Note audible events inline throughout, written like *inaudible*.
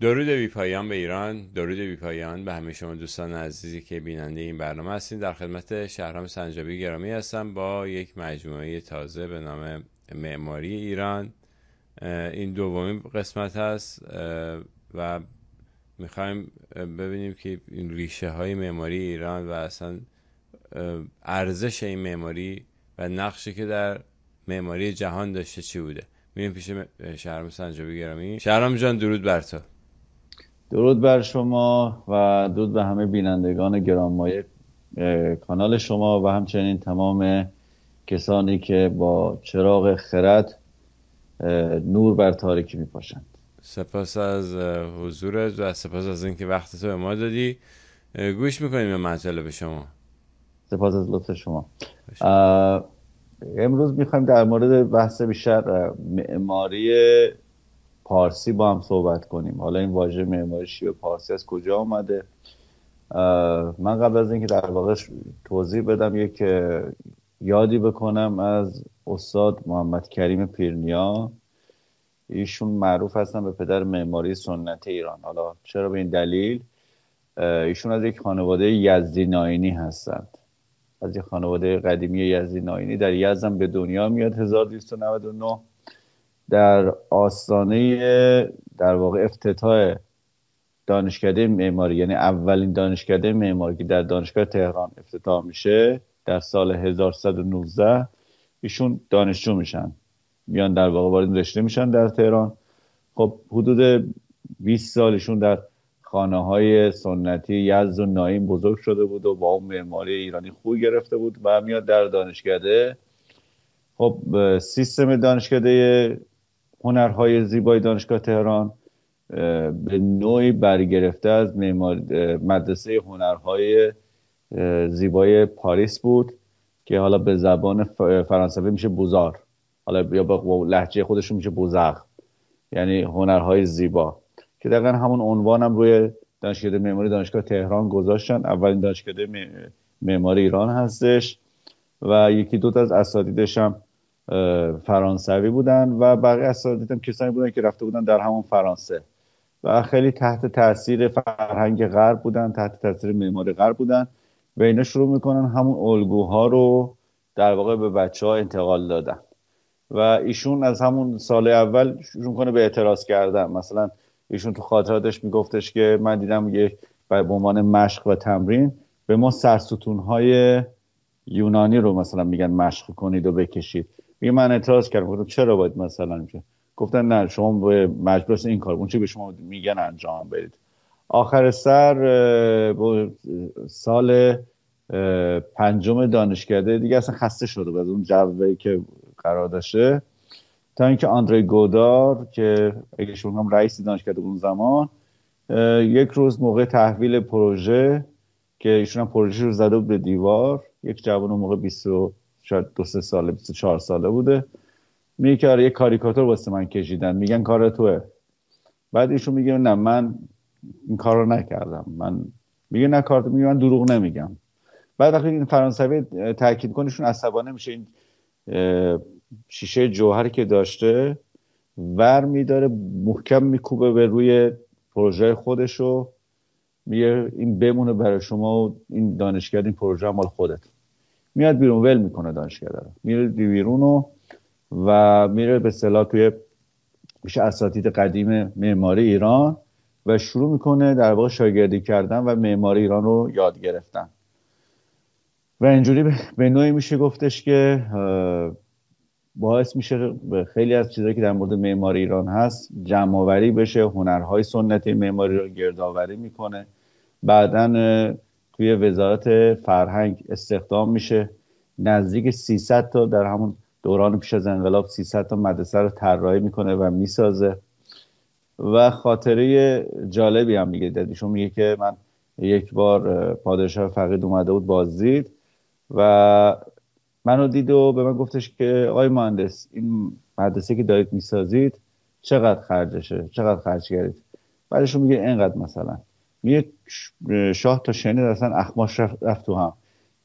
درود بیپایان به ایران درود بیپایان به همه شما دوستان عزیزی که بیننده این برنامه هستین. در خدمت شهرام سنجابی گرامی هستم با یک مجموعه تازه به نام معماری ایران. این دومین قسمت هست و می‌خوایم ببینیم که این ریشه های معماری ایران و اصلا ارزش این معماری و نقشی که در معماری جهان داشته چی بوده. میریم پیش شهرام سنجابی گرامی. شهرام جان درود بر تو. درود بر شما و درود به همه بینندگان گرانمایه کانال شما و همچنین تمام کسانی که با چراغ خرد نور بر تاریکی میپاشند. سپاس از حضورت و سپاس از اینکه وقت تو به ما دادی. گوش می‌کنیم به مطلب شما. سپاس از لطف شما. امروز می‌خوایم در مورد بحث بیشتر معماری پارسی با هم صحبت کنیم. حالا این واژه معماری شیوه پارسی از کجا آمده من قبل از اینکه در واقع توضیح بدم یک یادی بکنم از استاد محمد کریم پیرنیا. ایشون معروف هستن به پدر معماری سنت ایران. حالا چرا به این دلیل؟ ایشون از یک خانواده یزدی ناینی هستند. از یک خانواده قدیمی یزدی ناینی در یزد به دنیا میاد 1299 در آستانه در واقع افتتاح دانشکده معماری یعنی اولین دانشکده معماری که در دانشگاه تهران افتتاح میشه در سال 1119 ایشون دانشجو میشن. میان در واقع وارد رشته میشن در تهران. خب حدود 20 سالشون در خانه های سنتی یزد و نایم بزرگ شده بود و با اون معماری ایرانی خوب گرفته بود و میاد در دانشکده. خب سیستم دانشکده هنرهای زیبای دانشگاه تهران به نوعی برگرفته از مدرسه هنرهای زیبای پاریس بود که حالا به زبان فرانسوی میشه بوزار. حالا یا با لحجه خودشون میشه بوزغ. یعنی هنرهای زیبا. که دقیقا همون عنوان هم روی دانشکده معماری دانشگاه تهران گذاشتن. اولین دانشکده معماری ایران هستش. و یکی دوتا از اساتیدش هم فرانسوی بودن و بقیه اساتید هم کسانی بودن که رفته بودن در همون فرانسه. و خیلی تحت تاثیر فرهنگ غرب بودن تحت تاثیر معماری غرب بودن و اینا شروع می‌کنن همون الگوها رو در واقع به بچه ها انتقال دادن. و ایشون از همون سال اول شروع کنه به اعتراض کردن. مثلا ایشون تو خاطراتش میگفتش که من دیدم یک به عنوان مشق و تمرین به ما سرستون های یونانی رو مثلا میگن مشق کنید و بکشید. میگه من اعتراض کردم. گفتم چرا باید مثلا میشه گفتن نه شما به مجبور این کار. اون چی به شما میگن انجام برید آخر سر سال پنجم دانشکده دیگه اصلا خسته شده از اون جوه که قرار داشته. تا اینکه آندری گودار که اگه هم رئیس دانشکده اون زمان یک روز موقع تحویل پروژه که ایشون هم پروژه رو زده بود به دیوار یک جوان موقع 20 شاید دو سه ساله 24 ساله بوده. میگه که آره یه کاریکاتور واسه من کشیدن. میگن کار توه. بعد ایشون میگه نه من این کار رو نکردم. من میگه نه کار میگه من دروغ نمیگم. بعد وقتی این فرانسوی تاکید کنه ایشون عصبانه میشه. این شیشه جوهری که داشته ور میداره محکم میکوبه به روی پروژه خودشو میگه این بمونه برای شما و این دانشگاه این پروژه مال خودت. میاد بیرون ول می‌کنه دانشکده رو میره بیرون و میره به صلاح توی میشه اساتید قدیم معماری ایران و شروع می‌کنه در واقع شاگردی کردن و معماری ایران رو یاد گرفتن. و اینجوری به نوعی میشه گفتش که باعث میشه خیلی از چیزهایی که در مورد معماری ایران هست جمع بشه هنرهای سنتی معماری رو گردآوری می‌کنه. بعدا توی وزارت فرهنگ استخدام میشه. نزدیک 300 تا در همون دوران پیش از انقلاب 300 تا مدرسه رو طراحی می‌کنه و می‌سازه. و خاطره جالبی هم میگه دادیشون میگه که من یک بار پادشاه فقید اومده بود بازدید و منو دید و به من گفتش که آقای مهندس این مدرسه که دارید می‌سازید چقدر خرجشه؟ چقدر خرج کردید؟ بعدشون میگه اینقدر مثلا. میگه شاه تا شنید اصلا اخماش رفت, تو هم.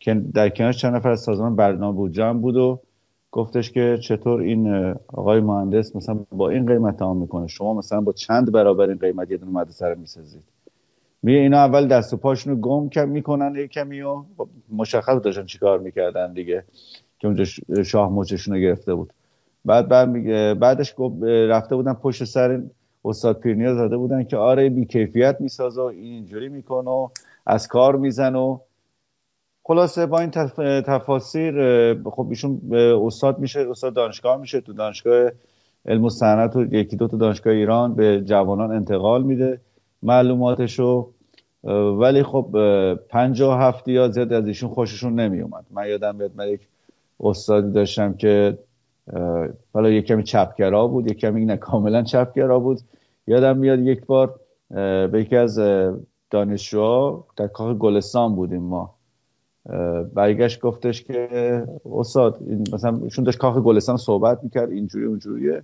که در کنار چند نفر از سازمان برنامه بود جمع بود و گفتش که چطور این آقای مهندس مثلا با این قیمت تمام می‌کنه. شما مثلا با چند برابر این قیمت یه دونه مدرسه رو می‌سازید. میگه اینا اول دست و پاشونو گم کم می‌کنن یه کمی و مشخص داشتن چیکار می‌کردن دیگه که اونجا شاه مچشون رو گرفته بود. بعد بعدش رفته بودن پشت سر استاد پیرنیا زده بودن که آره بیکیفیت می‌سازه و اینجوری می‌کنه و از کار میزن و خلاصه با این تفاسیر خب ایشون استاد میشه استاد دانشگاه میشه تو دانشگاه علم و صنعت و یکی دو تا دانشگاه ایران به جوانان انتقال میده معلوماتشو. ولی خب پنجاه هفته یا زیاد از ایشون خوششون نمیومد. من یادم بیاد من یک استادی داشتم که حالا یک کمی چپگرا بود یک کمی نه کاملا چپگرا بود. یادم میاد یک بار به یکی از دانشجوها در کاخ گلستان بودیم ما. برگشت گفتش که استاد مثلا ایشون داشت کاخ گلستان صحبت می‌کرد اینجوری اونجوریه.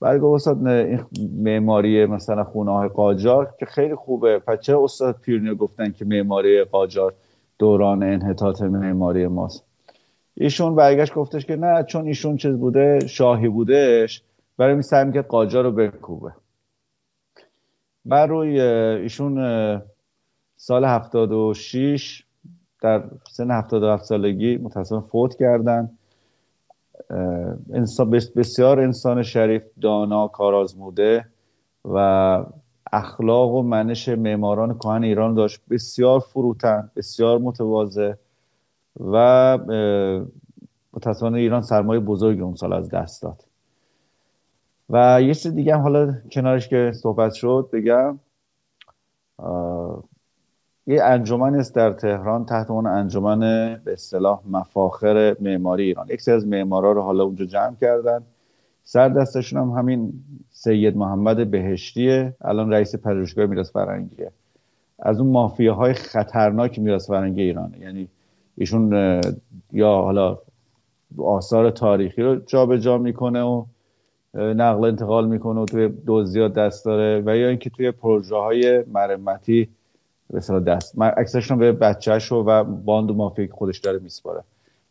بعد گفت استاد این معماری مثلا خونه های قاجار که خیلی خوبه. چرا استاد پیرنی گفتن که معماری قاجار دوران انحطاط معماری ماست؟ ایشون برگشت گفتش که نه چون ایشون چیز بوده شاهی بودش برای سعی می‌کرد قاجار رو بکوبه. بر روی ایشون سال 76 در سن 77 سالگی متاسفانه فوت کردن. انسان بسیار انسان شریف دانا کارآزموده و اخلاق و منش معماران کهن ایران داشت. بسیار فروتن بسیار متواضع و متاسفانه ایران سرمایه بزرگی اون سال از دست داد. و یه چیز دیگه هم حالا کنارش که صحبت شد بگم. یه انجمن است در تهران تحت اون انجمن به اصطلاح مفاخر معماری ایران. یک از معمارا رو حالا اونجا جمع کردن. سر دستشون هم همین سید محمد بهشتیه. الان رئیس پژوهشگاه میراث فرهنگیه. از اون مافیاهای خطرناک میراث فرهنگی ایرانه. یعنی ایشون یا حالا آثار تاریخی رو جابجا جا می‌کنه و نقل انتقال می‌کنه و توی دوزیات دست داره. و یا اینکه توی پروژه های مرمتی به دست. من اکثرشون به بچهش و باند و مافیا که خودش داره میسپاره.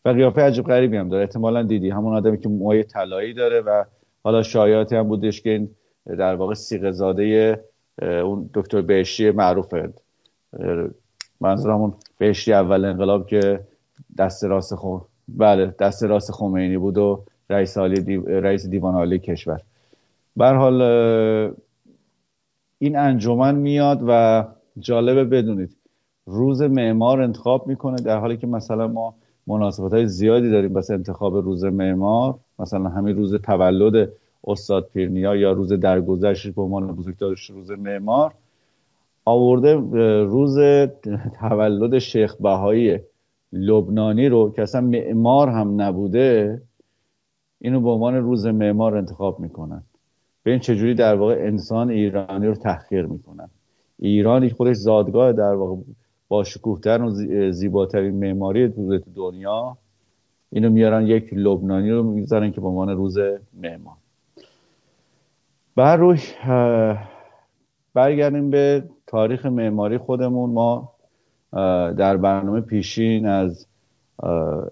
و قیافه عجب غریبی هم داره. احتمالا دیدی. همون آدمی که موهای طلایی داره و حالا شایعاتی هم بودش که این در واقع سیغه زاده اون دکتر بهشتی معروفه. منظور همون بهشتی اول انقلاب که دست راست خو بله دست راست خمینی بود و رئیس رئیس دیوان عالی کشور. به حال این انجمن میاد و جالبه بدونید. روز معمار انتخاب می‌کنه در حالی که مثلا ما مناسبت های زیادی داریم بس انتخاب روز معمار. مثلا همین روز تولد استاد پیرنیا یا روز درگذشت به عنوان بزرگترش روز معمار. آورده روز تولد شیخ بهایی لبنانی رو که اصلا معمار هم نبوده اینو به عنوان روز معمار انتخاب می‌کنن. به این چجوری در واقع انسان ایرانی رو تحقیر می‌کنن. ایرانی خودش زادگاه در واقع با شکوهتر و زیباترین معماری دنیا. اینو میارن یک لبنانی رو می‌ذارن که به عنوان روز معمار بر روی برگردیم به تاریخ معماری خودمون. ما در برنامه پیشین از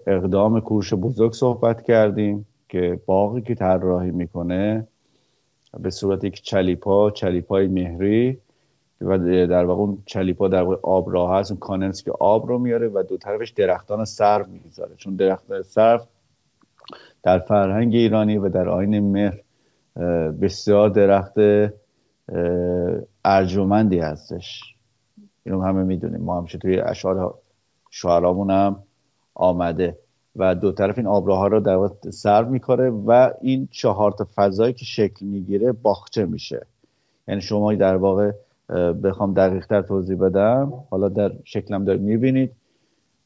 اقدام کوروش بزرگ صحبت کردیم که باقی که طراحی می‌کنه به صورت یک چلیپا چلیپای مهری و در واقع اون چلیپا در واقع آب راه هست اون کاننس که آب رو میاره و دو طرفش درختان سرو می‌ذاره چون درختان سرو در فرهنگ ایرانی و در آین مهر بسیار درخت ارجمندی هستش. اینو همه می‌دونیم. ما همیشه توی اشعار شعرامون هم آمده. و دو طرف این آبراها رو در واقع سرو می‌کنه و این چهار تا فضایی که شکل می‌گیره باخچه میشه. یعنی شما در واقع بخوام دقیق تر توضیح بدم. حالا در شکلم دارید می‌بینید.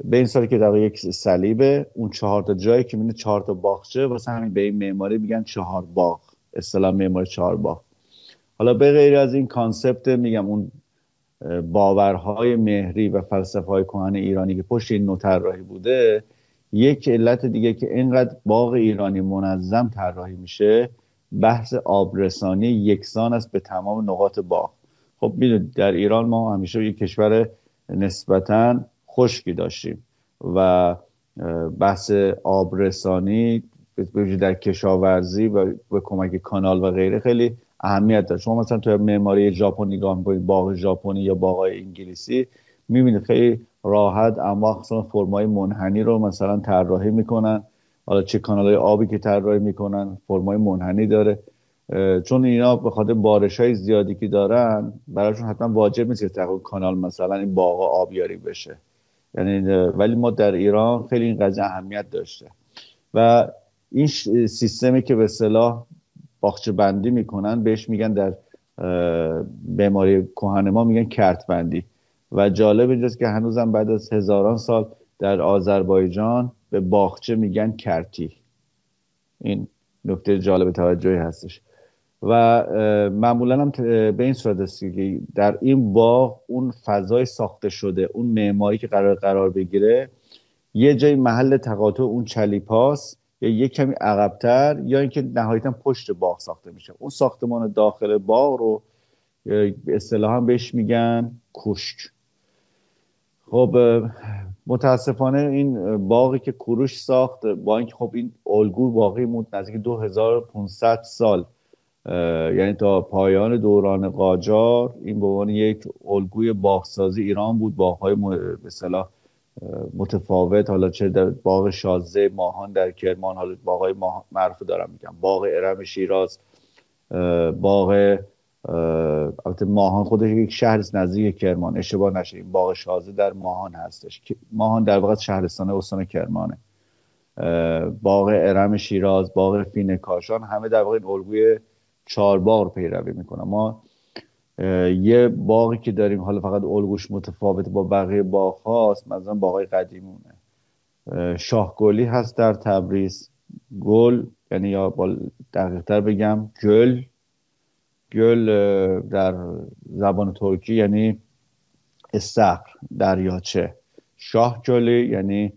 به این سالی که در یک صلیبه اون چهار تا جایی که می‌بینید چهار تا باغچه واسه همین به این معماری میگن چهار باغ. اصطلاح معماری چهار باغ. حالا به غیر از این کانسپت میگم اون باورهای مهری و فلسفه های کهن ایرانی که پشت این نوع طراحی بوده یک علت دیگه که اینقدر باغ ایرانی منظم طراحی میشه بحث آبرسانی یکسان است به تمام نقاط باغ. خب می‌دونید در ایران ما همیشه یک کشور نسبتا خشکی داشتیم و بحث آبرسانی در کشاورزی و به کمک کانال و غیره خیلی اهمیت داره شما مثلا تو معماری ژاپن نگاه می‌کنید باغ ژاپنی یا باغ انگلیسی می‌بینید خیلی راحت اما مثلا فرمای منحنی رو مثلا طراحی می‌کنن. حالا چه کانال های آبی که طراحی می‌کنن فرمای منحنی داره. چون اینا به خاطر بارش های زیادی که دارن براشون حتما واجب نیست که کانال مثلا این باغ آبیاری بشه. یعنی ولی ما در ایران خیلی این قضیه اهمیت داشته. و این سیستمی که به صلاح باخچه بندی می‌کنن بهش میگن در بیماری کهن ما میگن کرت بندی و جالب اینجاست که هنوزم بعد از هزاران سال در آذربایجان به باغچه میگن کرتی. این نکته جالب توجهی هستش. و معمولا هم به این صورت است که در این باغ اون فضای ساخته شده اون معماری که قرار قرار بگیره یه جای محل تقاطع اون چلیپاس یا یه کمی عقبتر یا اینکه نهایتا پشت باغ ساخته میشه. اون ساختمان داخل باغ رو اصطلاحا بهش میگن کوشک. خب متاسفانه این باقی که کوروش ساخت با اینکه خب این الگو باقی موند نزدیک 2500 سال یعنی تا پایان دوران قاجار این به عنوان یک الگوی باغسازی ایران بود. باغهای به متفاوت. حالا چه در باغ شازه ماهان در کرمان حالا باغهای معروف دارم میگم. باغ ارم شیراز باغ البته ماهان خودش یک شهر نزدیک کرمان. اشتباه نشه. این باغ شازه در ماهان هستش. ماهان در واقع شهرستان استان کرمانه. باغ ارم شیراز باغ فین کاشان همه در واقع این الگوی چهار باغ پیروی می‌کنن ما یه باقی که داریم حالا فقط الگوش متفاوت با بقیه باغ هاست مثلا باغای قدیمونه. شاهگلی هست در تبریز. گل یعنی یا با دقیقتر بگم گل. گل در زبان ترکی یعنی استخر دریاچه. شاه گلی یعنی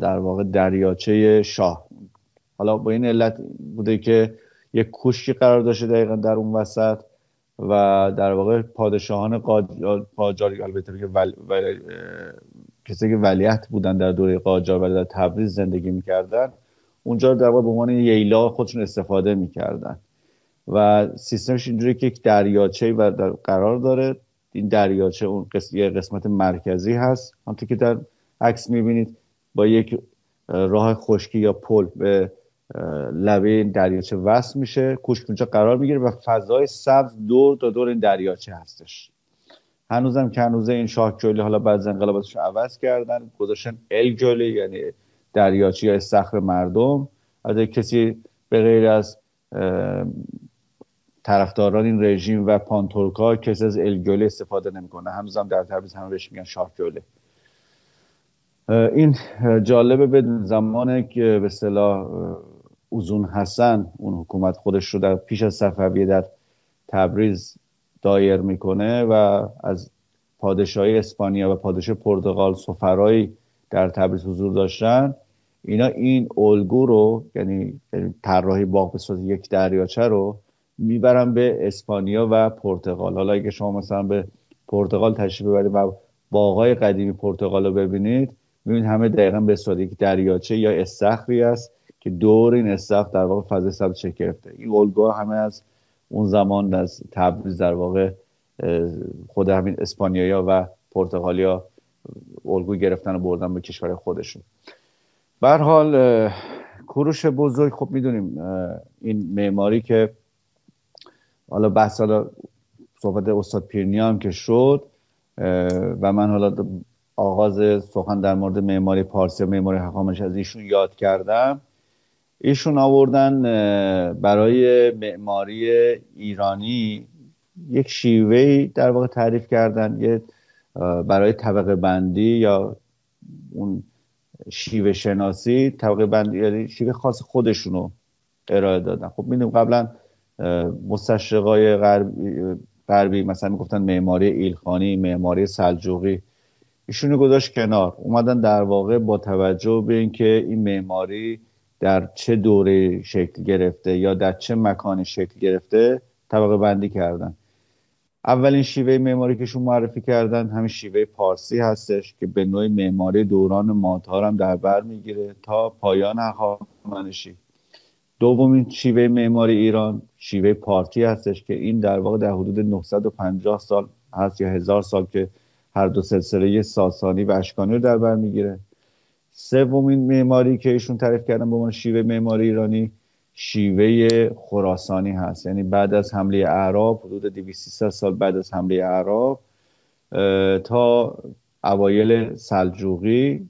در واقع دریاچه شاه. حالا با این علت بوده که یک کوشکی قرار داشته دقیقا در اون وسط و در واقع پادشاهان قاجار البته که. کسی که ولیت بودن در دوره قاجار و در تبریز زندگی می‌کردن اونجا در واقع به عنوان ییلا خودشون استفاده می‌کردن و سیستمش اینجوری که یک دریاچه و در قرار داره این دریاچه اون قسمت مرکزی هست همونطور که در عکس می‌بینید با یک راه خشکی یا پل به لبه این دریاچه وصل میشه. کوشک اونجا قرار می‌گیره و فضای سبز دور تا دور این دریاچه هستش. هنوزم که هنوزه این شاه جولی حالا بعد از انقلاباتش عوض کردن گذاشتن ال جولی یعنی دریاچه یا استخر مردم. از کسی به غیر از طرفداران این رژیم و پانتورکا کسی از الگولی استفاده نمی‌کنه. هنوزم در تبریز همه بهش میگن شاه جولی این جالبه به زمان که به صلاح اوزون حسن اون حکومت خودش رو در پیش از صفویه در تبریز دایر می‌کنه و از پادشاهی اسپانیا و پادشاه پرتغال سفرایی در تبریز حضور داشتن. اینا این الگو رو یعنی, یعنی طراحی باغ به صورت یک دریاچه رو می‌برن به اسپانیا و پرتغال. حالا اگه شما مثلا به پرتغال تشریف ببرید و باغای قدیمی پرتغال رو ببینید می‌بینید همه دقیقا به صورت یک دریاچه یا استخری است. که دور این استخر در واقع فضای سبز چه گرفته. این الگو همه از اون زمان از تبریز در واقع خود همین اسپانیایی و پرتغالیا الگو گرفتن و بردن به کشور خودشون. بر حال کوروش بزرگ خب می‌دونیم این معماری که حالا بحث حالا صحبت استاد پیرنیان که شد و من حالا آغاز سخن در مورد معماری پارسی و معماری حقامش از ایشون یاد کردم. ایشون آوردن برای معماری ایرانی یک شیوه در واقع تعریف کردن یه برای طبقه بندی یا اون شیوه شناسی طبقه بندی یعنی شیوه خاص خودشونو ارائه دادن. خب می‌دونیم قبلا مستشرقای غربی, غربی مثلا می‌گفتن معماری ایلخانی معماری سلجوقی ایشونو گذاشت کنار. اومدن در واقع با توجه به اینکه این معماری در چه دوره شکل گرفته یا در چه مکانی شکل گرفته طبقه بندی کردن. اولین شیوه معماری که معرفی کردن همین شیوه پارسی هستش که به نوعی معماری دوران ماتار هم در بر می‌گیره تا پایان هخامنشی. دومین شیوه معماری ایران شیوه پارتی هستش که این در واقع در حدود 950 سال هست یا هزار سال که هر دو سلسله ساسانی و اشکانی رو در بر می‌گیره. سومین معماری که ایشون تعریف کردن به عنوان شیوه معماری ایرانی شیوه خراسانی هست. یعنی بعد از حمله اعراب حدود 200 سال بعد از حمله اعراب تا اوایل سلجوقی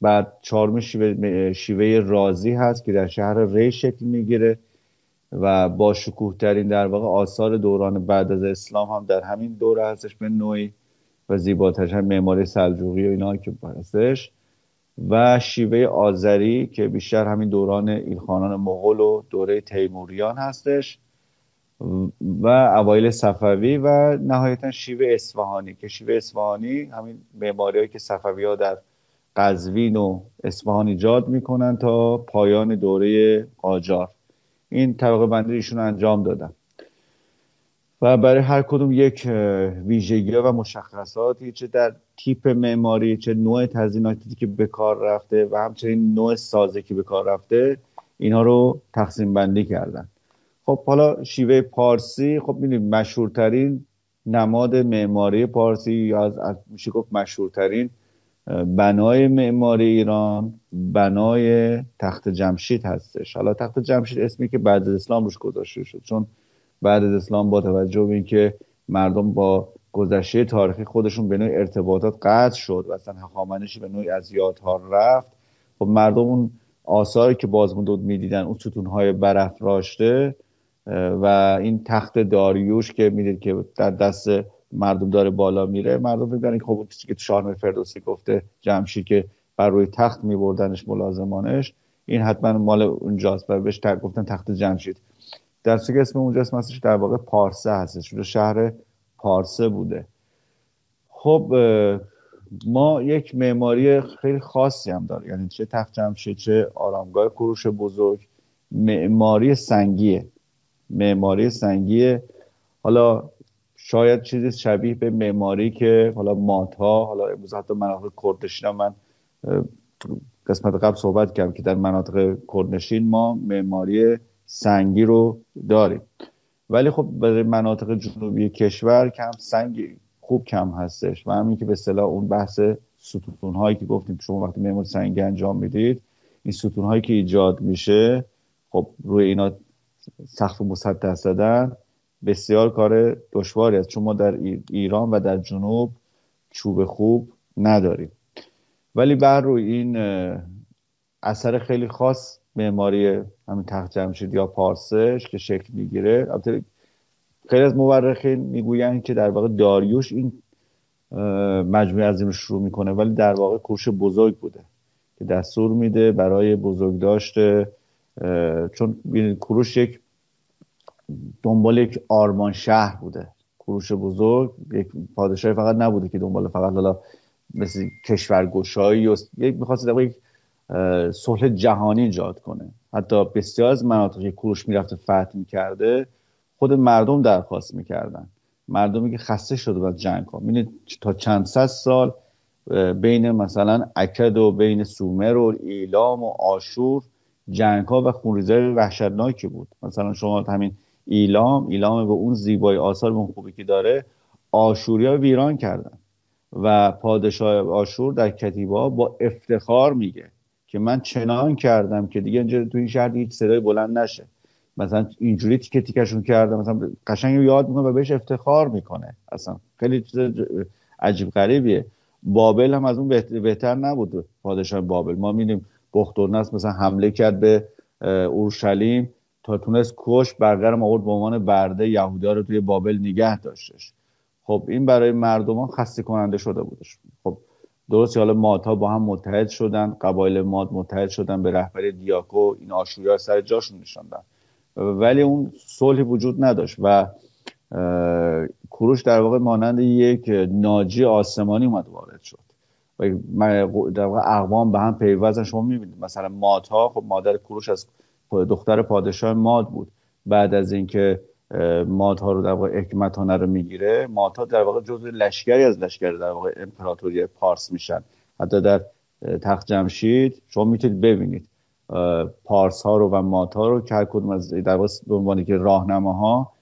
بعد چهارم شیوه, شیوه رازی هست که در شهر ری شکل می‌گیره و با شکوه ترین در واقع آثار دوران بعد از اسلام هم در همین دوره هستش به نوعی و زیباترش هم معماری سلجوقی و اینا که هستش و شیوه آذری که بیشتر همین دوران ایلخانان مغول و دوره تیموریان هستش و اوایل صفوی و نهایتا شیوه اصفهانی که شیوه اصفهانی همین معماری که صفوی ها در قزوین و اصفهان ایجاد می‌کنن تا پایان دوره قاجار. این طبقه بندی ایشون انجام دادن. و برای هر کدوم یک ویژگی و مشخصاتی چه در تیپ معماری چه نوع تزییناتی که به کار رفته و همچنین نوع سازه که به کار رفته اینها رو تقسیم بندی کردن. خب حالا شیوه پارسی خب می‌دونید مشهورترین نماد معماری پارسی یا از میشه گفت مشهورترین بنای معماری ایران بنای تخت جمشید هستش. حالا تخت جمشید اسمی که بعد از اسلام روش گذاشته شد چون بعد از اسلام با توجه به اینکه مردم با گذشته تاریخی خودشون به نوع ارتباطات قطع شد و اصلا هخامنشی به نوعی از یادها رفت. خب مردم اون آثاری که بازمونده می‌دیدن اون ستونهای برافراشته و این تخت داریوش که می‌دید که در دست مردم داره بالا میره مردم فکر که خب که شاهنامه فردوسی گفته جمشید که بر روی تخت میبردنش ملازمانش این حتما مال اونجاست و بهش گفتن تخت جمشید. در که اسم اونجا اسم هستش در واقع پارسه هستش. شهر پارسه بوده. خب ما یک معماری خیلی خاصی هم داره یعنی چه تخت جمشید چه آرامگاه کروش بزرگ. معماری سنگیه. معماری سنگیه. حالا شاید چیزی شبیه به معماری که حالا ماتها حالا امروز حتی مناطق کردشین من قسمت قبل صحبت کردم که در مناطق کردنشین ما معماری سنگی رو داریم. ولی خب برای مناطق جنوبی کشور کم سنگی خوب کم هستش. و همین که به اصطلاح اون بحث ستون هایی که گفتیم شما وقتی معمار سنگی انجام می‌دید این ستون هایی که ایجاد میشه خب روی اینا سقف مسطح زدن بسیار کار دشواری است. چون ما در ایران و در جنوب چوب خوب نداریم. ولی بر روی این اثر خیلی خاص معماری همین تخت جمشید یا پارسش که شکل می‌گیره. خیلی از مورخین می‌گویند که در واقع داریوش این مجموعه از شروع می‌کنه ولی در واقع کوش بزرگ بوده که دستور میده برای بزرگ داشته. چون کروش یک دنبال یک آرمان شهر بوده. کروش بزرگ یک پادشاهی فقط نبوده که دنبال فقط حالا مثل کشورگشایی و یک می‌خواست یک صلح جهانی ایجاد کنه. حتی بسیار از مناطقی کروش می‌رفته فتح می‌کرده خود مردم درخواست می‌کردن. مردمی که خسته شده از جنگ ها تا چند صد سال بین مثلا اکد و بین سومر و ایلام و آشور جنگ ها و خونریزی وحشتناکی بود. مثلا شما همین ایلام ایلام به اون زیبای آثار به خوبی که داره آشوریا ویران کردن. و پادشاه آشور در کتیبا با افتخار میگه. که من چنان کردم که دیگه اینجا تو این شهر هیچ صدای بلند نشه. مثلا اینجوری تیکه تیکشون کرده مثلا قشنگ یاد می‌کنه و بهش افتخار می‌کنه. اصلا خیلی چیز عجیب غریبیه. بابل هم از اون بهتر نبود. پادشاه بابل. ما میدیم بختورنصر مثلا حمله کرد به اورشلیم تا تونست کش برگرم آورد به عنوان برده. یهودیا رو توی بابل نگه داشتش. خب این برای مردمان خسته کننده شده بودش. خب درست حالا مادها با هم متحد شدن قبایل ماد متحد شدن به رهبری دیاکو این آشوریا سر جاشون نشاندن. ولی اون صلحی وجود نداشت و کروش در واقع مانند یک ناجی آسمانی اومد وارد شد. و در واقع اقوام به هم پیوستن. شما می‌بینید مثلا مادها خب مادر کروش از دختر پادشاه ماد بود. بعد از اینکه مادها رو در واقع حکمتانه رو می‌گیره. مادها در واقع جزء لشکری از لشکر در واقع امپراتوری پارس میشن. حتی در تخت جمشید شما می‌تونید ببینید. پارس ها رو و مات ها رو که هر کدوم از در به عنوان که راهنماها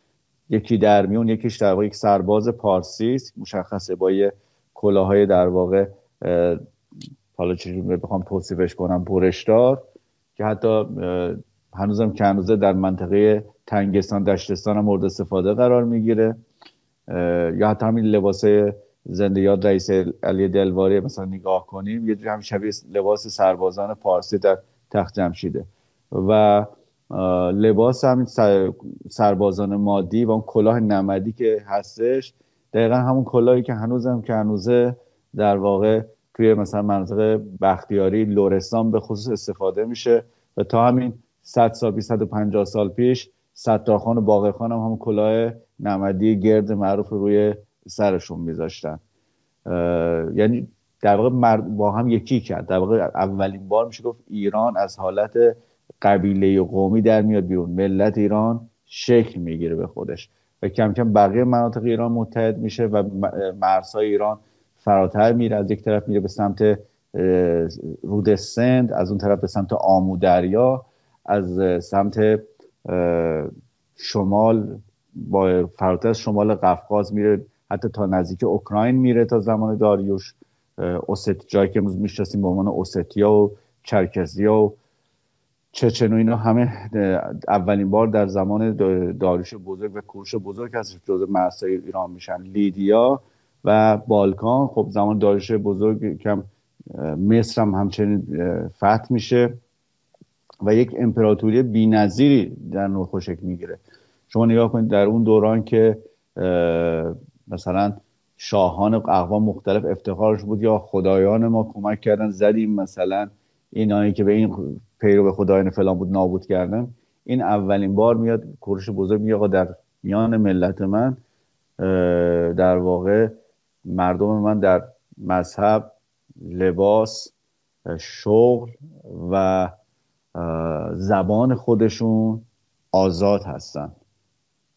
یکی در میون یکیش در واقع یک سرباز پارسی است مشخصه با یه کلاهای در واقع حالا چجوری بخوام توصیفش کنم برشدار که حتی هنوزم که هنوزه در منطقه تنگستان دشتستان هم مورد استفاده قرار می‌گیره. یا حتی همین لباس زنده یاد رئیس علی دلواری مثلا نگاه کنیم یه هم شبیه لباس سربازان پارسی در تخت جمشیده. و لباس همین سربازان مادی و اون کلاه نمدی که هستش دقیقا همون کلاهی که هنوزم که هنوزه در واقع توی مثلا منطقه بختیاری لورستان به خصوص استفاده میشه. و تا همین 100 سال 250 سال پیش ستارخان و باقرخان هم همون کلاه نمدی گرد معروف روی سرشون میذاشتن. یعنی در واقع با هم یکی کرد. در واقع اولین بار میشه گفت ایران از حالت قبیله قومی در میاد بیرون. ملت ایران شکل می‌گیره به خودش. و کم کم بقیه مناطق ایران متحد میشه و مرزهای ایران فراتر میره. از یک طرف میره به سمت رود سند از اون طرف به سمت آمو دریا از سمت شمال با فراتر از شمال قفقاز میره حتی تا نزدیک اوکراین میره تا زمان داریوش. اوست جایی که امروز می‌شناسیم به عنوان اوستیا و چرکزیا و چچن و اینا همه اولین بار در زمان داریوش بزرگ و کوروش بزرگ هستش جزء مرزهای ایران میشن. لیدیا و بالکان. خب زمان داریوش بزرگ کم مصر هم همچنین فتح میشه. و یک امپراتوری بی‌نظیری در نوع شکل می‌گیره. شما نگاه کنید در اون دوران که مثلا شاهان اقوام مختلف افتخارش بود یا خدایان ما کمک کردن زدیم مثلا اینایی که به این پیرو به خدایان فلان بود نابود کردن. این اولین بار میاد کورش بزرگ میاد در میان ملت من در واقع مردم من در مذهب لباس شغل و زبان خودشون آزاد هستن.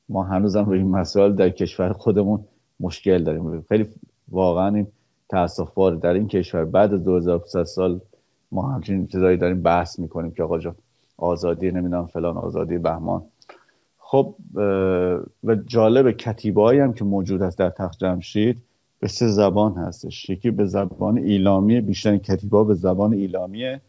ما هنوزم روی این مسائل در کشور خودمون مشکل داریم. خیلی واقعا این تاسف بار در این کشور بعد از 2500 سال ما همچین چیزایی داریم بحث می‌کنیم که آقا جان آزادی نمی‌دونم فلان آزادی بهمان. خب و جالب کتیبایی هم که موجود است در تخت جمشید به سه زبان هستش. یکی به زبان ایلامی بیشتر کتیبا به زبان ایلامیه.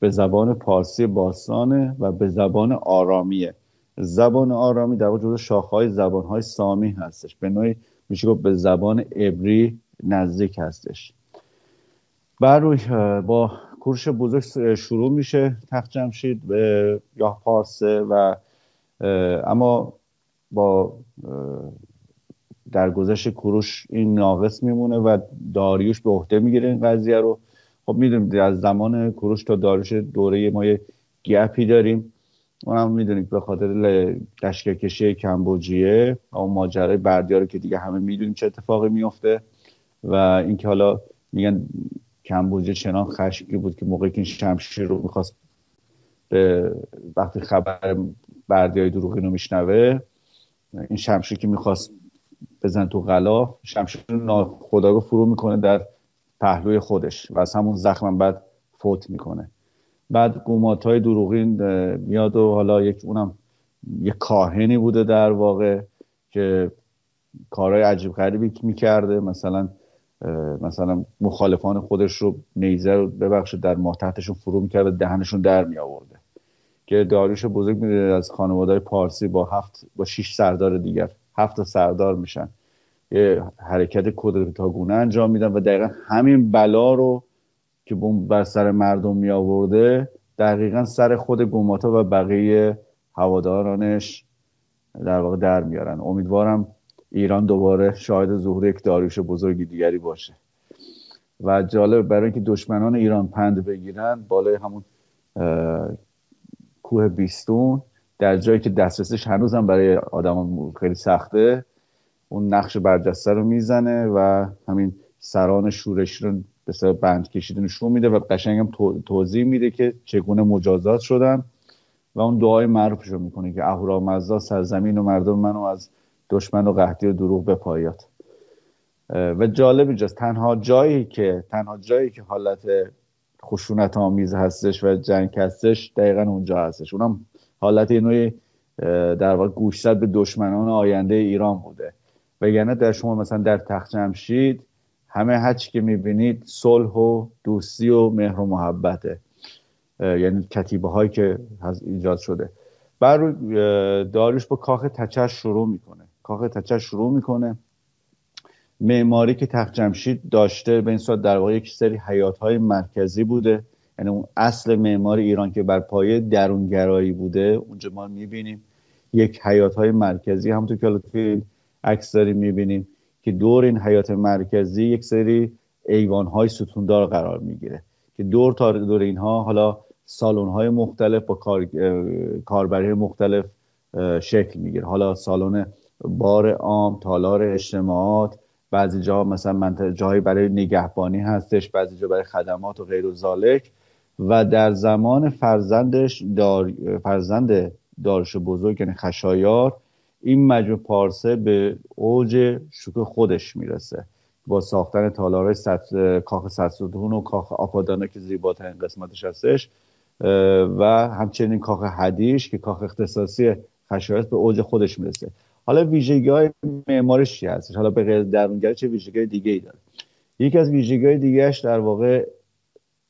به زبان پارسی باستانه و به زبان آرامیه. زبان آرامی در وجود شاخهای زبانهای سامی هستش. به نوعی میشه گفت به زبان عبری نزدیک هستش. بر روی با کورش بزرگ شروع میشه تخت جمشید به یا پارسه و اما با در گذشت کوروش این ناقص میمونه و داریوش به عهده می‌گیره این قضیه رو. خب می‌دونیم از زمان کوروش تا داریوش دوره ما یه گپی داریم. اون هم می‌دونید به خاطر لشکرکشی کمبوجیه اون ماجرای بردیاره که دیگه همه می‌دونیم چه اتفاقی میفته و اینکه حالا میگن کمبوجه چنان خشکی بود که موقعی که شمشیر رو می‌خواست به وقتی خبر بردی دروغین رو میشنوه این شمشیر که می‌خواست بزن تو غلاف شمشیر رو خداگاه فرو می‌کنه در پهلوی خودش و از همون زخم بعد فوت می‌کنه. بعد گومات های دروغین میاد و حالا یک اونم یه کاهنی بوده در واقع که کارهای عجیب غریبی می‌کرده. مثلا مثلا مخالفان خودش رو نیزه رو ببخشید در ماه تحتشون فرو می‌کرده دهنشون در می آورده که داریوش بزرگ میده از خانواده پارسی با هفت با شش سردار دیگر هفت سردار میشن. یه حرکت کودتاگونه انجام میدن و دقیقا همین بلا رو که بوم بر سر مردم می آورده دقیقا سر خود گوماتا و بقیه هوادارانش در واقع در میارن. امیدوارم ایران دوباره شاهد ظهور یک داریوش بزرگی دیگری باشه. و جالب برای اینکه دشمنان ایران پند بگیرن بالای همون کوه بیستون در جایی که دسترسش هنوزم برای آدم خیلی سخته اون نقش برجسته رو می‌زنه و همین سران شورش رو به بند کشیده نشون میده و قشنگ هم توضیح میده که چگونه مجازات شدن و اون دعای معروفش رو می‌کنه که اهورامزدا سرزمین و مردم منو از دشمن و قحطی و دروغ بپاید و جالب اینجاست. تنها جایی که تنها جایی که حالت خشونت آمیز هستش و جنگ هستش دقیقا اونجا هستش. اونم حالت اینوی در واقع گوشزد به دشمنان آینده ایران بوده. وگرنه در شما مثلا در تخت جمشید همه هرچی که می‌بینید صلح و دوستی و مهر و محبته. یعنی کتیبه هایی که ایجاد شده. بر داریوش با کاخ تچش شروع می‌کنه. کاخ تچش شروع می‌کنه. معماری که تخت جمشید داشته به این صورت در واقع یک سری حیات های مرکزی بوده. یعنی اون اصل معماری ایران که بر پایه درونگرایی بوده اونجا ما می‌بینیم. یک حیات های مرکزی. همونطور که عکس داریم می‌بینیم که دور این حیات مرکزی یک سری ایوان های ستوندار قرار می‌گیره که دور تا دور اینها حالا سالن مختلف با کار، کاربری مختلف شکل می‌گیره. حالا سالن بار عام تالار اجتماعات بعضی جا مثلا منطقه جایی برای نگهبانی هستش بعضی جا برای خدمات و غیر و زالک. و در زمان فرزندش دار فرزند دارش بزرگ یعنی خشایار این مجموع پارسه به اوج شکوه خودش می‌رسه. با ساختن تالارهای کاخ ستستون و کاخ آپادانا که زیباترین قسمتش هستش و همچنین کاخ حدیش که کاخ اختصاصی خشایار به اوج خودش می‌رسه. حالا ویژگی های معمارش چی هستش؟ حالا به غیر درونگره چه ویژگی دیگه ای داره؟ یکی از ویژگی دیگهش در واقع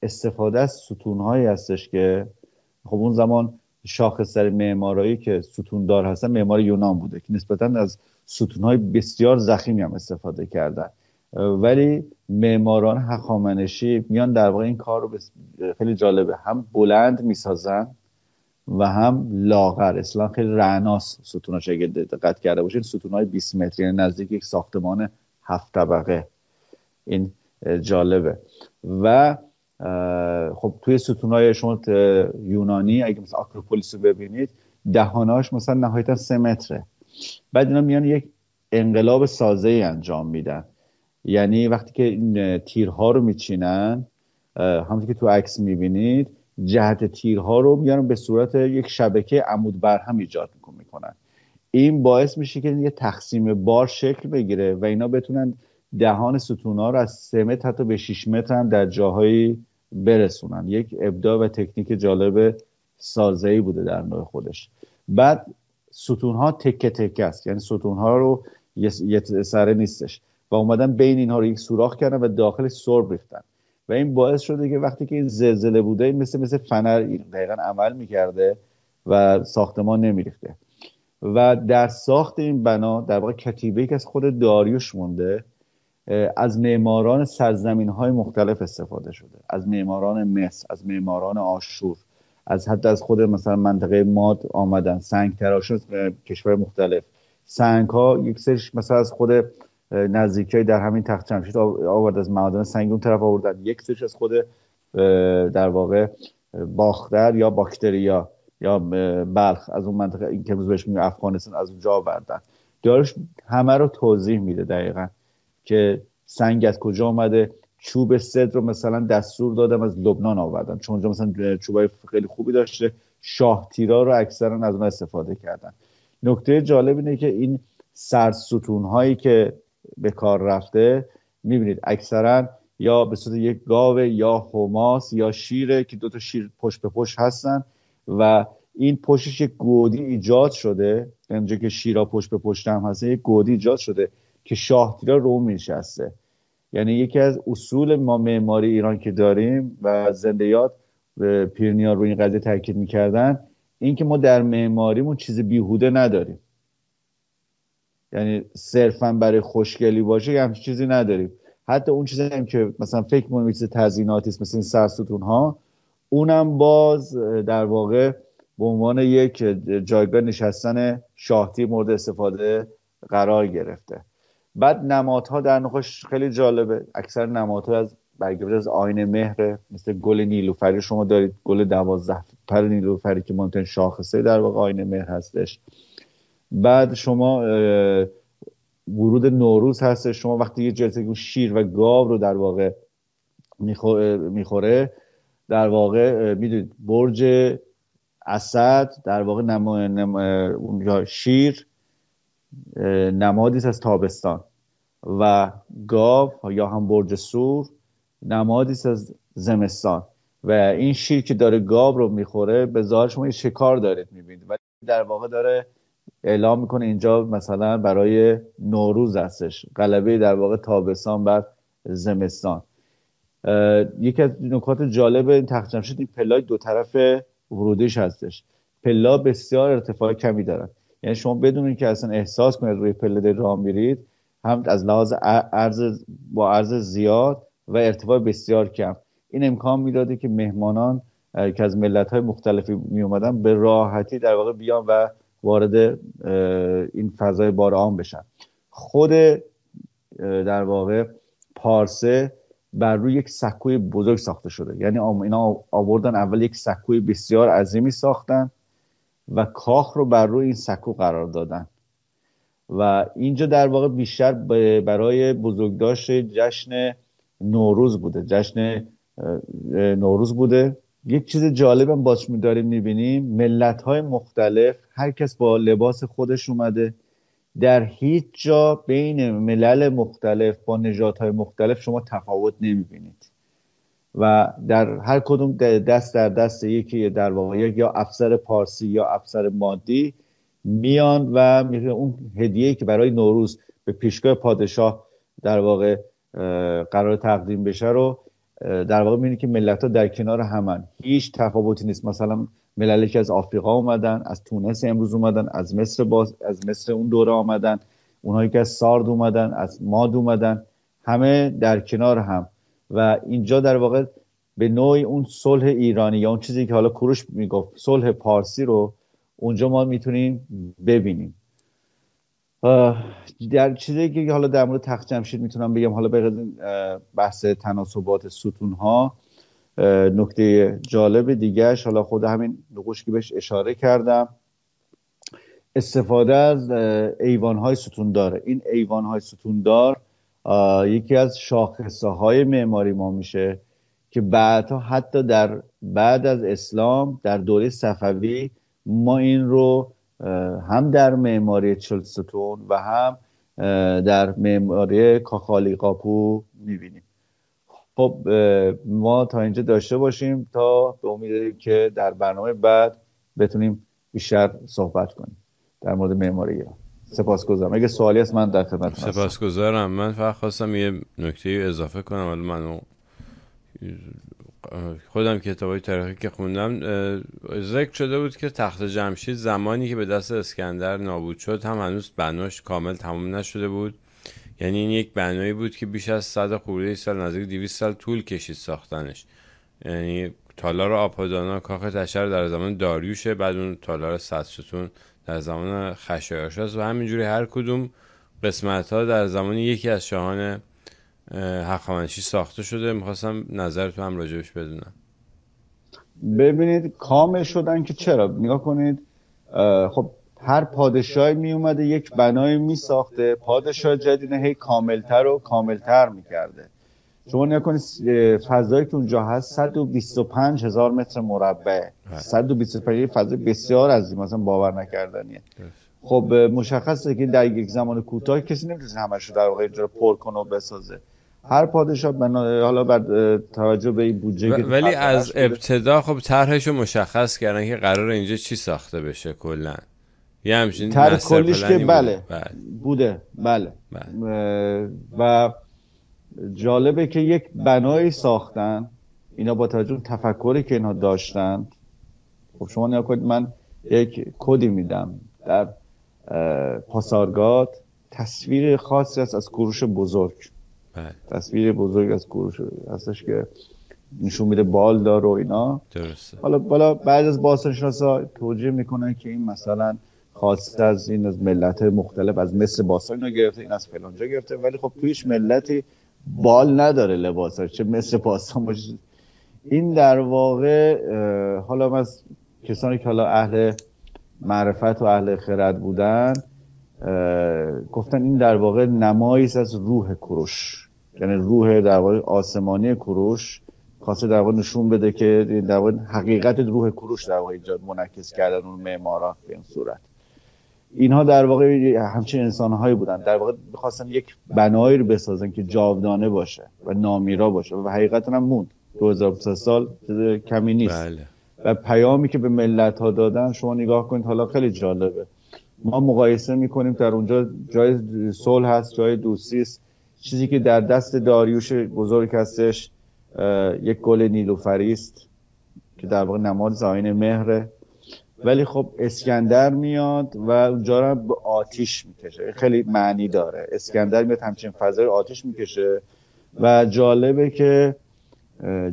استفاده از ستون هایی هستش که خب اون زمان شاخص معمارایی که ستون دار هستن معمار یونان بوده که نسبتا از ستون های بسیار زخیمی هم استفاده کردن. ولی معماران هخامنشی میان در واقع این کار رو خیلی جالبه. هم بلند می‌سازن و هم لاغر. اصلا خیلی رعناس ستوناش اگه دقت کرده باشین. ستونهای 20 متری یعنی نزدیک یک ساختمان هفت طبقه. این جالبه. و خب توی ستونهای شما یونانی اگه مثلا آکروپولیس رو ببینید دهاناش مثلا نهایتا سه متره. بعد اینا میان یک انقلاب سازه ای انجام میدن. یعنی وقتی که این تیرها رو میچینن همونطور که تو عکس می‌بینید جهت تیرها رو میارن به صورت یک شبکه عمود برهم ایجاد می‌کنن. این باعث میشه که یه تقسیم بار شکل بگیره و اینا بتونن دهان ستونا رو از 3 متر حتی به 6 متر هم در جاهایی برسونن. یک ابداع و تکنیک جالب سازه‌ای بوده در نوع خودش. بعد ستون ها تکه تکه است. یعنی ستون ها رو یه سره نیستش. و اومدن بین اینها رو یک سوراخ کردن و داخل سرب ریختن. و این باعث شده که وقتی که این زلزله بوده این مثل مثل فنر دقیقا عمل می‌کرده و ساختمان نمیریخته. و در ساخت این بنا در واقع کتیبه که از خود داریوش مونده از معماران سرزمین های مختلف استفاده شده. از معماران مصر از معماران آشور از حتی از خود مثلا منطقه ماد آمدن سنگ تراش کشور مختلف. سنگ ها یک سرش مثلا از خود نزدیکی در همین تخت جمشید آورد از معادن سنگ اون طرف آوردن. یک سرش از خود در واقع باختر یا باکتریا یا بلخ از اون منطقه این که بهش میگه افغانستان از اونجا آوردن. دارش همه رو توضیح میده دقیقا. که سنگ از کجا آمده چوب صد رو مثلا دستور دادم از لبنان آوردن چون اونجا مثلا چوبای خیلی خوبی داشته. شاه تیرا رو اکثرا از اون استفاده کردن. نکته جالب اینه که این سرستون هایی که به کار رفته می‌بینید اکثرا یا به صورت یک گاو یا حماس یا شیره که دو تا شیر پشت به پشت هستن و این پشتش یک گودی ایجاد شده. اونجا که شیرا پشت به پشت هم هست یک گودی ایجاد شده. که شاهتیرا رو میشسته یعنی یکی از اصول ما معماری ایران که داریم و زندیات پیرنیار رو این قضیه تاکید می‌کردن این که ما در معماریمون چیز بیهوده نداریم. یعنی صرفا برای خوشگلی باشه یه همچین چیزی نداریم. حتی اون چیزی هم که مثلا فکر می‌کنیم چیز تزییناتی است مثل این سرستون ها اونم باز در واقع به عنوان یک جایگاه نشستن شاهتی مورد استفاده قرار گرفته. بعد نمادها در نخوش خیلی جالبه. اکثر نمادها از برگرفته از آینه مهره مثل گل نیلوفری شما دارید گل دوازده پر نیلوفری که مهمترین شاخصه در واقع آینه مهر هستش. بعد شما ورود نوروز هست شما وقتی یه جلسه شیر و گاو رو در واقع می‌خوره در واقع می‌دونید برج اسد در واقع نما, نما شیر نمادی از تابستان. و گاو یا هم برج سور نمادی از زمستان. و این شیر که داره گاب رو می‌خوره به ظاهر شما شکار دارید می‌بینید. و در واقع داره اعلام می‌کنه اینجا مثلا برای نوروز هستش. غلبه در واقع تابستان بر زمستان. یکی از نکات جالب این تخت جمشید این پلای دو طرف ورودیش هستش. پلا بسیار ارتفاع کمی دارن یعنی شما بدون که اصلا احساس کنید روی پله راه میرید هم از لحاظ عرض با عرض زیاد و ارتفاع بسیار کم. این امکان می‌داده که مهمانان که از ملت های مختلفی می اومدن به راحتی در واقع بیان و وارد این فضای بارعام بشن. خود در واقع پارسه بر روی یک سکوی بزرگ ساخته شده. یعنی اینا آوردن اول یک سکوی بسیار عظیمی ساختن. و کاخ رو بر روی این سکو قرار دادن. و اینجا در واقع بیشتر برای بزرگداشت جشن نوروز بوده. جشن نوروز بوده. یک چیز جالبم باش داریم می‌بینیم. ملت های مختلف هر کس با لباس خودش اومده. در هیچ جا بین ملل مختلف با نجات های مختلف شما تفاوت نمی‌بینید. و در هر کدوم دست در دست یکی در واقع یا افسر پارسی یا افسر مادی میان و اون هدیه که برای نوروز به پیشگاه پادشاه در واقع قرار تقدیم بشه رو در واقع می‌بینید که ملت ها در کنار همن. هیچ تفاوتی نیست. مثلا مللی که از آفریقا اومدن از تونس امروز اومدن از مصر باز از مصر اون دوره آمدن اونهایی که از سارد اومدن از ماد اومدن همه در کنار هم. و اینجا در واقع به نوعی اون صلح ایرانی یا اون چیزی که حالا کروش می‌گفت صلح پارسی رو اونجا ما می‌تونیم ببینیم. در چیزی که حالا در مورد تخت جمشید می‌تونم بگم حالا به بحث تناسبات ستون ها نکته جالب دیگهش حالا خود همین نقوش که بهش اشاره کردم استفاده از ایوان های این ایوان های ستون دار یکی از شاخصه های معماری ما میشه که بعدها حتی در بعد از اسلام در دوره صفوی ما این رو هم در معماری چلستون و هم در معماری کاخالی قاپو می‌بینیم. خب ما تا اینجا داشته باشیم تا به امید که در برنامه بعد بتونیم بیشتر صحبت کنیم در مورد معماری ایران. سپاسگزارم. اگه سوالی هست من در خدمت سپاسگزارم. من فقط خواستم یه نکته اضافه کنم. ولی من خودم کتاب های تاریخی که خوندم ذکر شده بود که تخت جمشید زمانی که به دست اسکندر نابود شد هم هنوز بناش کامل تمام نشده بود. یعنی این یک بنایی بود که بیش از صد خورده سال نزدیک 200 سال طول کشید ساختنش. یعنی تالار آپادانا کاخ تشر در زمان داریوشه بعد اون تالار ستون در زمان خشایارشاست و همینجوری هر کدوم قسمت ها در زمان یکی از شاهان هخامنشی ساخته شده. می‌خواستم نظرتون هم راجبش بدونم. ببینید کامل شدن که چرا؟ نگاه کنید خب هر پادشاهی می اومده یک بنای می ساخته پادشاه جدید هی کاملتر و کاملتر می‌کرده. شما نگاه کنید فضایی که اونجا هست 125 هزار متر مربع. 125 بله. فضای بسیار عظیم مثلا باور نکردنیه. خب مشخصه که در یک زمان کوتاه کسی نمی‌تونه همش رو در واقع اینجا پر کنه و بسازه. هر پادشاه بنا... حالا بر توجه به این بودجه ولی از ابتدا خب طرحشو مشخص کردن که قرار اینجا چی ساخته بشه کلا. یه همچین طرح کلیش که بله, بله. بوده. بله, بله. و جالبه که یک بنایی ساختن. اینا با توجه تفکری که اینا داشتن. خب شما نیا کنید من یک کدی میدم در پاسارگاد. تصویر خاصی است از کوروش بزرگ. بله. تصویر بزرگ از کوروش هستش که نشون میده بال دار و اینا. درسته. حالا بالا بعد از باستانشناسا توجیه می‌کنن که این مثلا خاص از این از ملت مختلف از مصر باستان اینا گرفته این از فلانجا گرفته. ولی خب تویش ملتی بال نداره لباس چه باستان باشه. این در واقع حالا از کسانی که حالا اهل معرفت و اهل خرد بودن گفتن این در واقع نمایی از روح کروش یعنی روح در واقع آسمانی کروش خواسته در واقع نشون بده که در واقع حقیقت روح کروش در واقع ایجاد منعکس کردن اون معمارا به این صورت. اینها در واقع همچین انسانهایی بودن. در واقع می‌خواستن یک بنایی رو بسازن که جاودانه باشه و نامیرا باشه و حقیقتا هم موند. 2000 سال کمی نیست. بله. و پیامی که به ملت ها دادن شما نگاه کنید حالا خیلی جالبه. ما مقایسه می‌کنیم در اونجا جای صلح هست جای دوستی است. چیزی که در دست داریوش بزرگ هستش یک گل نیلوفری است که در واقع نماد زاین مهره. ولی خب اسکندر میاد و اونجا رو به آتیش می‌کشه. خیلی معنی داره. اسکندر میاد همچین فضای آتیش می‌کشه و جالبه که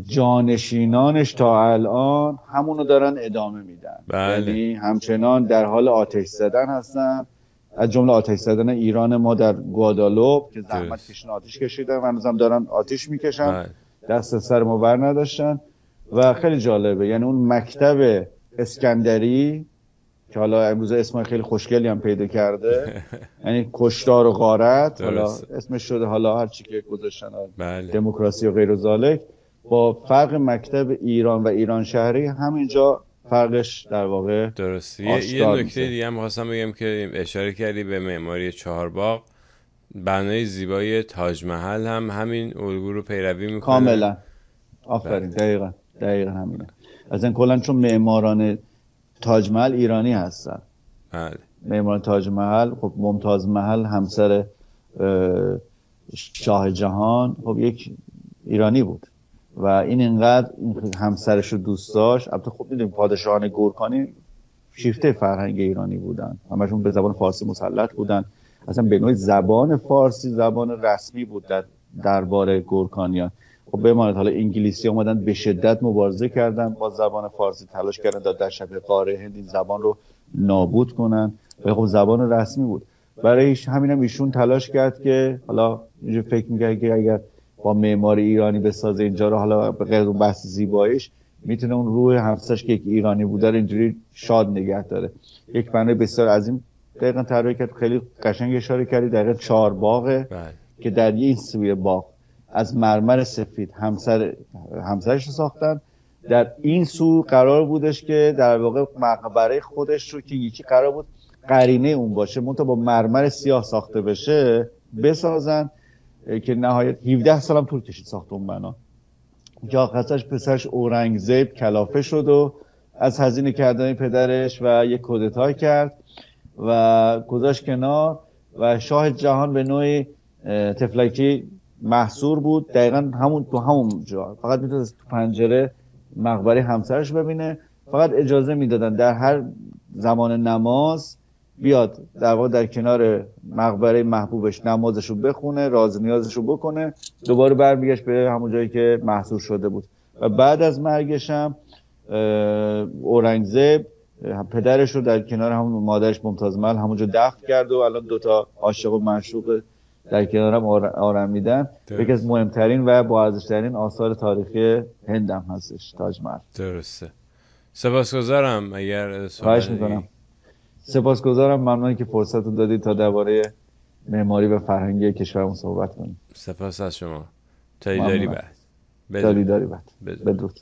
جانشینانش تا الان همونو دارن ادامه میدن. بله. یعنی همچنان در حال آتش زدن هستن. از جمله آتش زدن ایران ما در گوادالوپ که زحمت. کشن آتش کشیدن و هنوزم دارن آتش می‌کشن. بله. دست سر ما بر نداشتن. و خیلی جالبه. یعنی اون مکتب اسکندری که حالا امروز اسم خیلی خوشگلی هم پیدا کرده. *laughs* یعنی کشتار و غارت. حالا. اسمش شده حالا هر چی که گذاشتن بله. دموکراسی و غیر و با فرق مکتب ایران و ایران شهری همینجا فرقش در واقع درست یه, نکته. دیگه هم خواستم بگم که اشاره کردی به معماری چهارباغ. بنای زیبای تاج محل هم همین الگو رو پیروی می‌کنه. کاملا. آفرین. دقیقا. دقیقا همینه. از این کلا چون معماران تاج محل ایرانی هستن. بله. معماران تاج محل خب ممتاز محل همسر اه، شاه جهان خب یک ایرانی بود. و این اینقدر این همسرش رو دوست داشت. البته خب می‌دونیم پادشاهان گورکانی شیفته فرهنگ ایرانی بودن. همشون به زبان فارسی مسلط بودن. اصلا به نوعی زبان فارسی زبان رسمی بود در دربار گورکانیان. خب بماند حالا انگلیسی اومدن به شدت مبارزه کردن با زبان فارسی تلاش کردن تا در شبه قاره هند این زبان رو نابود کنن و خب زبان رسمی بود. برای همین هم ایشون تلاش کرد که حالا اینجا فکر می‌کرد که اگر با معماری ایرانی بسازه اینجا رو حالا به غیر اون بحث زیباییش می‌تونه اون روح همسرش که یک ایرانی بوده رو اینجوری شاد نگه داره. یک بنای بسیار عظیم دقیقا طراحی کرد خیلی قشنگ اشاره کردی دقیقا چهار باغه بله. که در این سوی باغ از مرمر سفید. همسر همسرش رو ساختن. در این سو قرار بودش که در واقع مقبره خودش رو که یکی قرار بود قرینه اون باشه منتها با مرمر سیاه ساخته بشه بسازن که نهایت 17 سالم طول کشید ساخت اون بنا. که آخرش پسرش اورنگزیب کلافه شد و از هزینه کردن پدرش و یک کودتا کرد و گذاشت کنار و شاه جهان به نوعی تفلکی محصور بود. دقیقا همون تو همون جا. فقط می‌تونست تو پنجره مقبره همسرش ببینه. فقط اجازه می‌دادن در هر زمان نماز بیاد در واقع در کنار مقبره محبوبش نمازش رو بخونه راز نیازش رو بکنه. دوباره برمیگشت به همون جایی که محصور شده بود. و بعد از مرگش هم اه، پدرش رو در کنار همون مادرش ممتاز محل همونجا دفن کرد و الان دوتا عاشق و معشوق در کنار هم آر- آرمیدن درست. یکی از مهمترین و با ارزشترین آثار تاریخی هند هم هستش تاج محل درسته. سپاسگزارم اگر خواهش می‌کنم. سپاسگزارم. ممنون که فرصت دادید تا درباره معماری و فرهنگی کشورمون صحبت کنیم. سپاس از شما. تا ممنونم. بعد. بدرود. داری داری بعد. بدرود.